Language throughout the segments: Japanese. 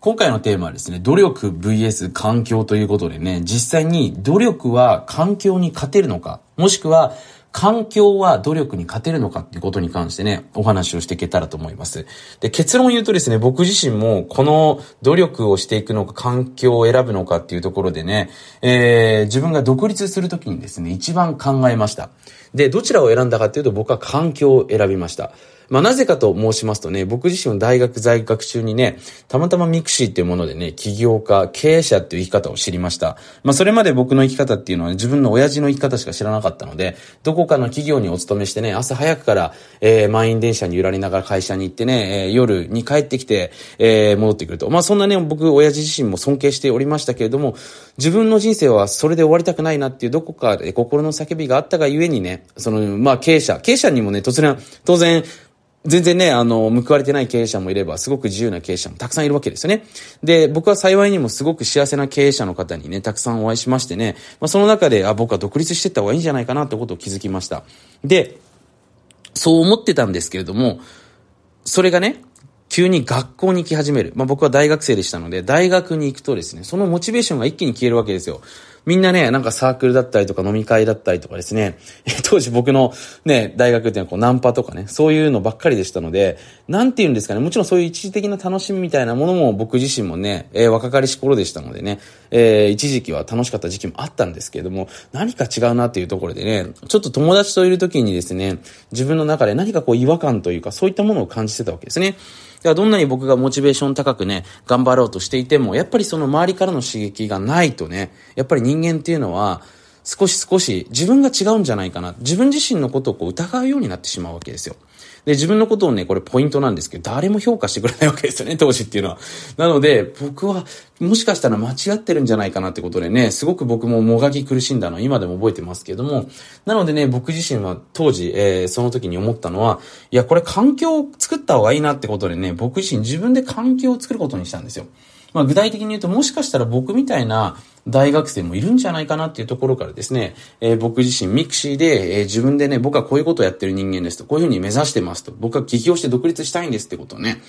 今回のテーマはですね、努力 VS 環境ということでね、実際に努力は環境に勝てるのか、もしくは環境は努力に勝てるのかっていうことに関してね、お話をしていけたらと思います。で、結論を言うとですね、僕自身もこの努力をしていくのか環境を選ぶのかっていうところでね、えー、自分が独立するときにですね、一番考えました。で、どちらを選んだかっていうと僕は環境を選びました。まあ、なぜかと申しますとね、僕自身の大学在学中にね、たまたま mixi っていうものでね、起業家、経営者っていう生き方を知りました。まあ、それまで僕の生き方っていうのは、ね、自分の親父の生き方しか知らなかったので、どこかの企業にお勤めしてね、朝早くから、えー、満員電車に揺られながら会社に行ってね、えー、夜に帰ってきて、えー、戻ってくると。まあ、そんなね、僕、親父自身も尊敬しておりましたけれども、自分の人生はそれで終わりたくないなっていうどこかで心の叫びがあったがゆえにね、その、まあ、経営者、経営者にもね、突然、当然、全然ね、あの、報われてない経営者もいれば、すごく自由な経営者もたくさんいるわけですよね。で、僕は幸いにもすごく幸せな経営者の方にね、たくさんお会いしましてね、まあ、その中で、あ、僕は独立していった方がいいんじゃないかなってことを気づきました。で、そう思ってたんですけれども、それがね、急に学校に行き始める。まあ僕は大学生でしたので、大学に行くとですね、そのモチベーションが一気に消えるわけですよ。みんなね、なんかサークルだったりとか飲み会だったりとかですね、当時僕のね、大学っていうのはこうナンパとかね、そういうのばっかりでしたので、なんて言うんですかね、もちろんそういう一時的な楽しみみたいなものも僕自身もね、えー、若かりし頃でしたのでね、えー、一時期は楽しかった時期もあったんですけれども、何か違うなっていうところでね、ちょっと友達といる時にですね、自分の中で何かこう違和感というか、そういったものを感じてたわけですね。だからどんなに僕がモチベーション高くね、頑張ろうとしていても、やっぱりその周りからの刺激がないとね、やっぱり人間っていうのは、少し少し自分が違うんじゃないかな。自分自身のことをこう疑うようになってしまうわけですよ。で、自分のことをね、これポイントなんですけど、誰も評価してくれないわけですよね、当時っていうのは。なので、僕は、もしかしたら間違ってるんじゃないかなってことでね、すごく僕ももがき苦しんだのは今でも覚えてますけども、なのでね、僕自身は当時、えー、その時に思ったのは、いや、これ環境を作った方がいいなってことでね、僕自身自分で環境を作ることにしたんですよ。まあ、具体的に言うと、もしかしたら僕みたいな大学生もいるんじゃないかなっていうところからですね、えー、僕自身ミクシーで、えー、自分でね、僕はこういうことをやってる人間ですと、こういうふうに目指してますと、僕は起業して独立したいんですってことをね、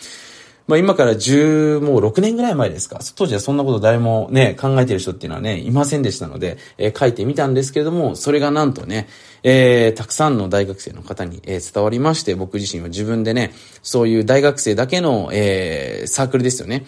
まあ今から10、もう6年ぐらい前ですか。当時はそんなこと誰もね、考えてる人っていうのはね、いませんでしたので、えー、書いてみたんですけれども、それがなんとね、えー、たくさんの大学生の方に、えー、伝わりまして、僕自身は自分でね、そういう大学生だけの、えー、サークルですよね。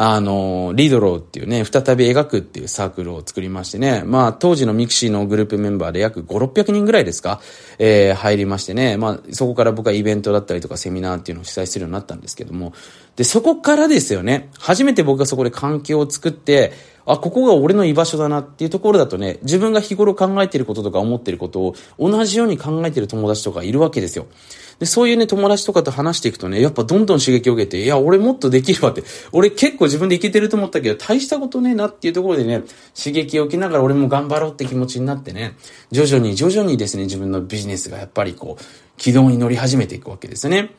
あの、 Redraw っていうね、再び描くっていうサークルを作りましてね、まあ、当時のミクシーのグループメンバーで約5、600人ぐらいですか、えー、入りましてね、まあ、そこから僕はイベントだったりとかセミナーっていうのを主催するようになったんですけども、で、そこからですよね、初めて僕がそこで環境を作って、あ、ここが俺の居場所だなっていうところだとね、自分が日頃考えてることとか思ってることを同じように考えてる友達とかいるわけですよ。で、そういうね、友達とかと話していくとね、やっぱどんどん刺激を受けて、いや、俺もっとできるわって、俺結構自分でいけてると思ったけど、大したことねえなっていうところでね、刺激を受けながら俺も頑張ろうって気持ちになってね、徐々に徐々にですね、自分のビジネスがやっぱりこう、軌道に乗り始めていくわけですね。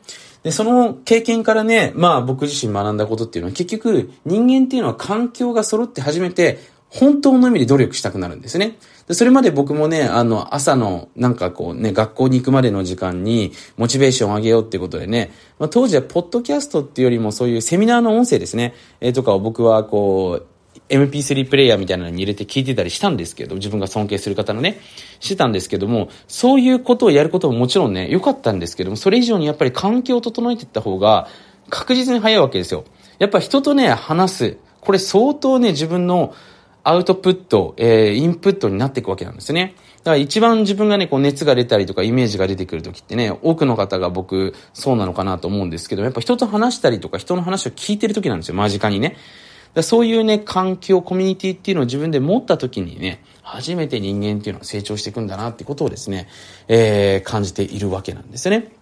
で、その経験からね、まあ僕自身学んだことっていうのは結局人間っていうのは環境が揃って初めて本当の意味で努力したくなるんですね。でそれまで僕もね、あの、朝の、なんかこうね、学校に行くまでの時間に、モチベーションを上げようってことでね、まあ、当時は、ポッドキャストっていうよりも、そういうセミナーの音声ですね、えー、とかを僕は、こう、MP3 プレイヤーみたいなのに入れて聞いてたりしたんですけど、自分が尊敬する方のね、してたんですけども、そういうことをやることももちろんね、良かったんですけども、それ以上にやっぱり環境を整えていった方が、確実に早いわけですよ。やっぱ人とね、話す。これ相当ね、自分のアウトプット、えー、インプットになっていくわけなんですね。だから一番自分がね、こう熱が出たりとかイメージが出てくるときってね、多くの方が僕、そうなのかなと思うんですけど、やっぱ人と話したりとか人の話を聞いてるときなんですよ、間近にね。だそういうね、環境、コミュニティっていうのを自分で持った時にね、初めて人間っていうのは成長していくんだなってことをですね、えー、感じているわけなんですね。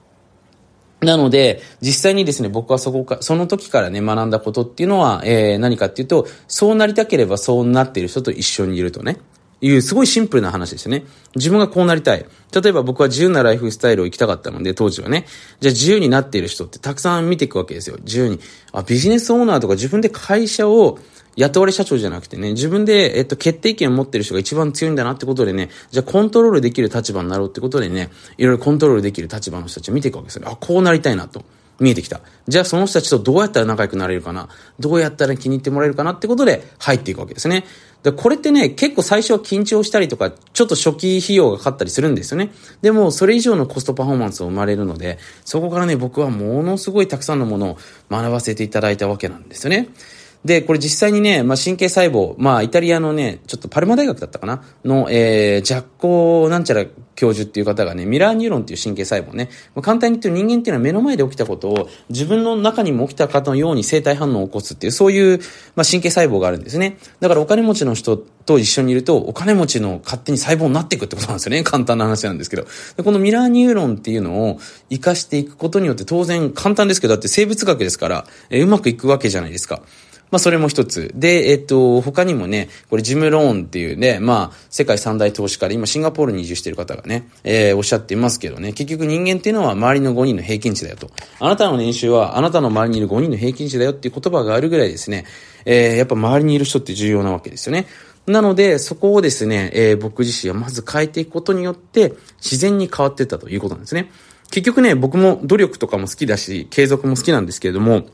なので、実際にですね、僕はそこか、その時からね、学んだことっていうのは、えー、何かっていうと、そうなりたければそうなっている人と一緒にいるとね、いうすごいシンプルな話ですよね。自分がこうなりたい。例えば僕は自由なライフスタイルを生きたかったので、当時はね。じゃあ自由になっている人ってたくさん見ていくわけですよ。自由に。あ、ビジネスオーナーとか自分で会社を雇われ社長じゃなくてね、自分で、えっと、決定権を持ってる人が一番強いんだなってことでね、じゃあコントロールできる立場になろうってことでね、いろいろコントロールできる立場の人たちを見ていくわけですよ。あ、こうなりたいなと。見えてきた。じゃあその人たちとどうやったら仲良くなれるかなどうやったら気に入ってもらえるかなってことで入っていくわけですね。で、これってね、結構最初は緊張したりとか、ちょっと初期費用がかかったりするんですよね。でも、それ以上のコストパフォーマンスを生まれるので、そこからね、僕はものすごいたくさんのものを学ばせていただいたわけなんですよね。で、これ実際にね、まあ、神経細胞、まあ、イタリアのね、ちょっとパルマ大学だったかな？の、えー、ジャッコなんちゃら教授っていう方がね、ミラーニューロンっていう神経細胞ね、まあ、簡単に言って人間っていうのは目の前で起きたことを自分の中にも起きたかのように生体反応を起こすっていう、そういう、まあ、神経細胞があるんですね。だからお金持ちの人と一緒にいると、お金持ちの勝手に細胞になっていくってことなんですよね。簡単な話なんですけど。でこのミラーニューロンっていうのを活かしていくことによって当然簡単ですけど、だって生物学ですから、え、うまくいくわけじゃないですか。まあ、それも一つ。で、えっと、他にもね、これジムローンっていうね、まあ、世界三大投資家で今シンガポールに移住してる方がね、えー、おっしゃっていますけどね、結局人間っていうのは周りの5人の平均値だよと。あなたの年収はあなたの周りにいる5人の平均値だよっていう言葉があるぐらいですね、えー、やっぱ周りにいる人って重要なわけですよね。なので、そこをですね、えー、僕自身はまず変えていくことによって、自然に変わっていったということなんですね。結局ね、僕も努力とかも好きだし、継続も好きなんですけれども、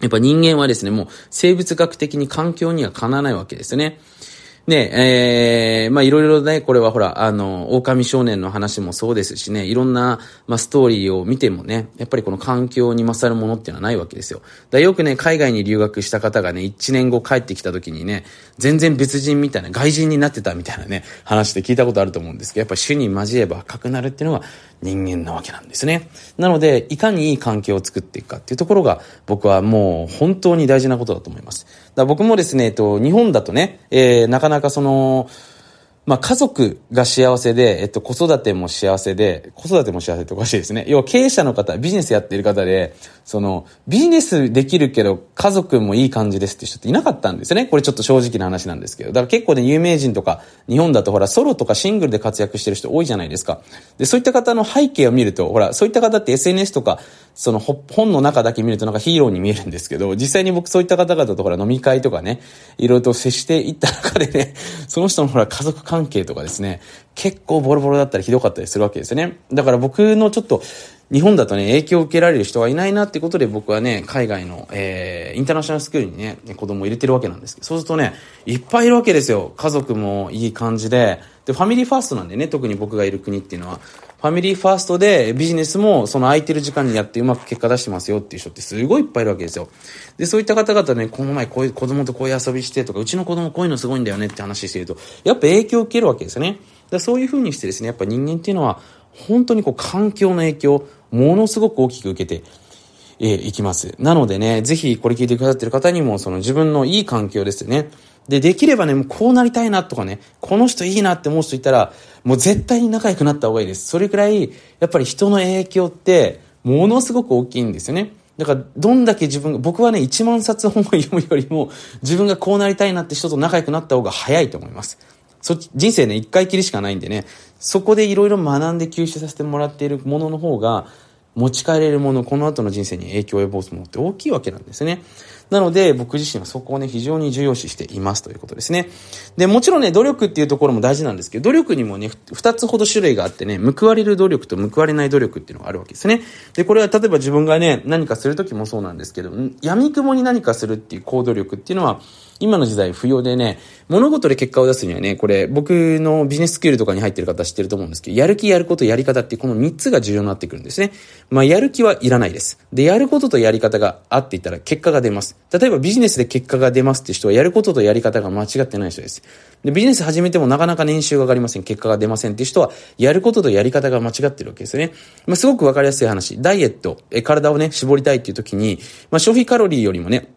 やっぱ人間はですね、もう生物学的に環境にはかなわないわけですね。ね、えー、まあいろいろね、これはほら、あの、狼少年の話もそうですしね、いろんな、まあストーリーを見てもね、やっぱりこの環境に勝るものっていうのはないわけですよ。だよくね、海外に留学した方がね、1年後帰ってきた時にね、全然別人みたいな、外人になってたみたいなね、話で聞いたことあると思うんですけど、やっぱり主に交えば赤くなるっていうのは人間なわけなんですね。なので、いかにいい環境を作っていくかっていうところが、僕はもう本当に大事なことだと思います。だ僕もですね、えっと、日本だとね、えー、なかなかその、まあ、家族が幸せで、えっと、子育ても幸せで、子育ても幸せっておかしいですね。要は経営者の方、ビジネスやっている方で、その、ビジネスできるけど、家族もいい感じですって人っていなかったんですよね。これちょっと正直な話なんですけど。だから結構ね、有名人とか、日本だとほら、ソロとかシングルで活躍してる人多いじゃないですか。で、そういった方の背景を見ると、ほら、そういった方って SNS とか、その本の中だけ見るとなんかヒーローに見えるんですけど、実際に僕そういった方々とほら飲み会とかね、いろいろと接していった中でね、その人のほら家族関係とかですね、結構ボロボロだったりひどかったりするわけですよね。だから僕のちょっと、日本だとね、影響を受けられる人がいないなってことで僕はね、海外の、えー、インターナショナルスクールにね、子供を入れてるわけなんですけど、そうするとね、いっぱいいるわけですよ。家族もいい感じで。で、ファミリーファーストなんでね、特に僕がいる国っていうのは。ファミリーファーストでビジネスもその空いてる時間にやってうまく結果出してますよっていう人ってすごいいっぱいいるわけですよ。で、そういった方々ね、この前こういう子供とこういう遊びしてとか、うちの子供こういうのすごいんだよねって話してると、やっぱ影響を受けるわけですよね。だそういう風にしてですね、やっぱ人間っていうのは、本当にこう環境の影響、ものすごく大きく受けて、えー、いきます。なのでね、ぜひこれ聞いてくださってる方にも、その自分のいい環境ですよね。で、できればね、もうこうなりたいなとかね、この人いいなって思う人いたら、もう絶対に仲良くなった方がいいです。それくらい、やっぱり人の影響って、ものすごく大きいんですよね。だから、どんだけ自分が、僕はね、1万冊本を読むよりも、自分がこうなりたいなって人と仲良くなった方が早いと思います。そ、人生ね、一回きりしかないんでね、そこでいろいろ学んで吸収させてもらっているものの方が、持ち帰れるもの、この後の人生に影響を及ぼすものって大きいわけなんですね。なので、僕自身はそこをね、非常に重要視していますということですね。で、もちろんね、努力っていうところも大事なんですけど、努力にもね、二つほど種類があってね、報われる努力と報われない努力っていうのがあるわけですね。で、これは例えば自分がね、何かするときもそうなんですけど、闇雲に何かするっていう行動力っていうのは、今の時代不要でね、物事で結果を出すにはね、これ僕のビジネススキルとかに入ってる方知ってると思うんですけど、やる気やることやり方ってこの3つが重要になってくるんですね。まあやる気はいらないです。で、やることとやり方があっていたら結果が出ます。例えばビジネスで結果が出ますって人はやることとやり方が間違ってない人です。で、ビジネス始めてもなかなか年収が上がりません。結果が出ませんっていう人は、やることとやり方が間違ってるわけですよね。まあすごくわかりやすい話。ダイエット、え体をね、絞りたいっていう時に、まあ消費カロリーよりもね、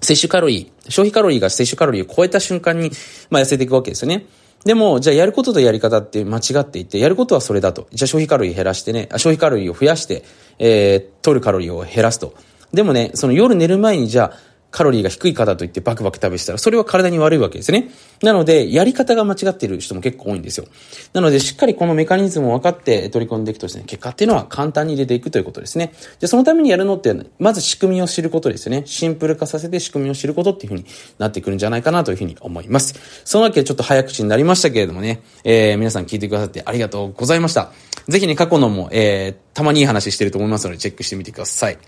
摂取カロリー、消費カロリーが摂取カロリーを超えた瞬間に、まあ、痩せていくわけですよね。でも、じゃあやることとやり方って間違っていて、やることはそれだと。じゃあ消費カロリー減らしてね、あ消費カロリーを増やして、えー、取るカロリーを減らすと。でもね、その夜寝る前にじゃあ、カロリーが低い方といってバクバク食べてたら、それは体に悪いわけですね。なので、やり方が間違っている人も結構多いんですよ。なので、しっかりこのメカニズムを分かって取り込んでいくとですね、結果っていうのは簡単に出ていくということですね。で、そのためにやるのって、まず仕組みを知ることですよね。シンプル化させて仕組みを知ることっていうふうになってくるんじゃないかなというふうに思います。そのわけでちょっと早口になりましたけれどもね、えー、皆さん聞いてくださってありがとうございました。ぜひね、過去のも、えー、たまにいい話してると思いますので、チェックしてみてください。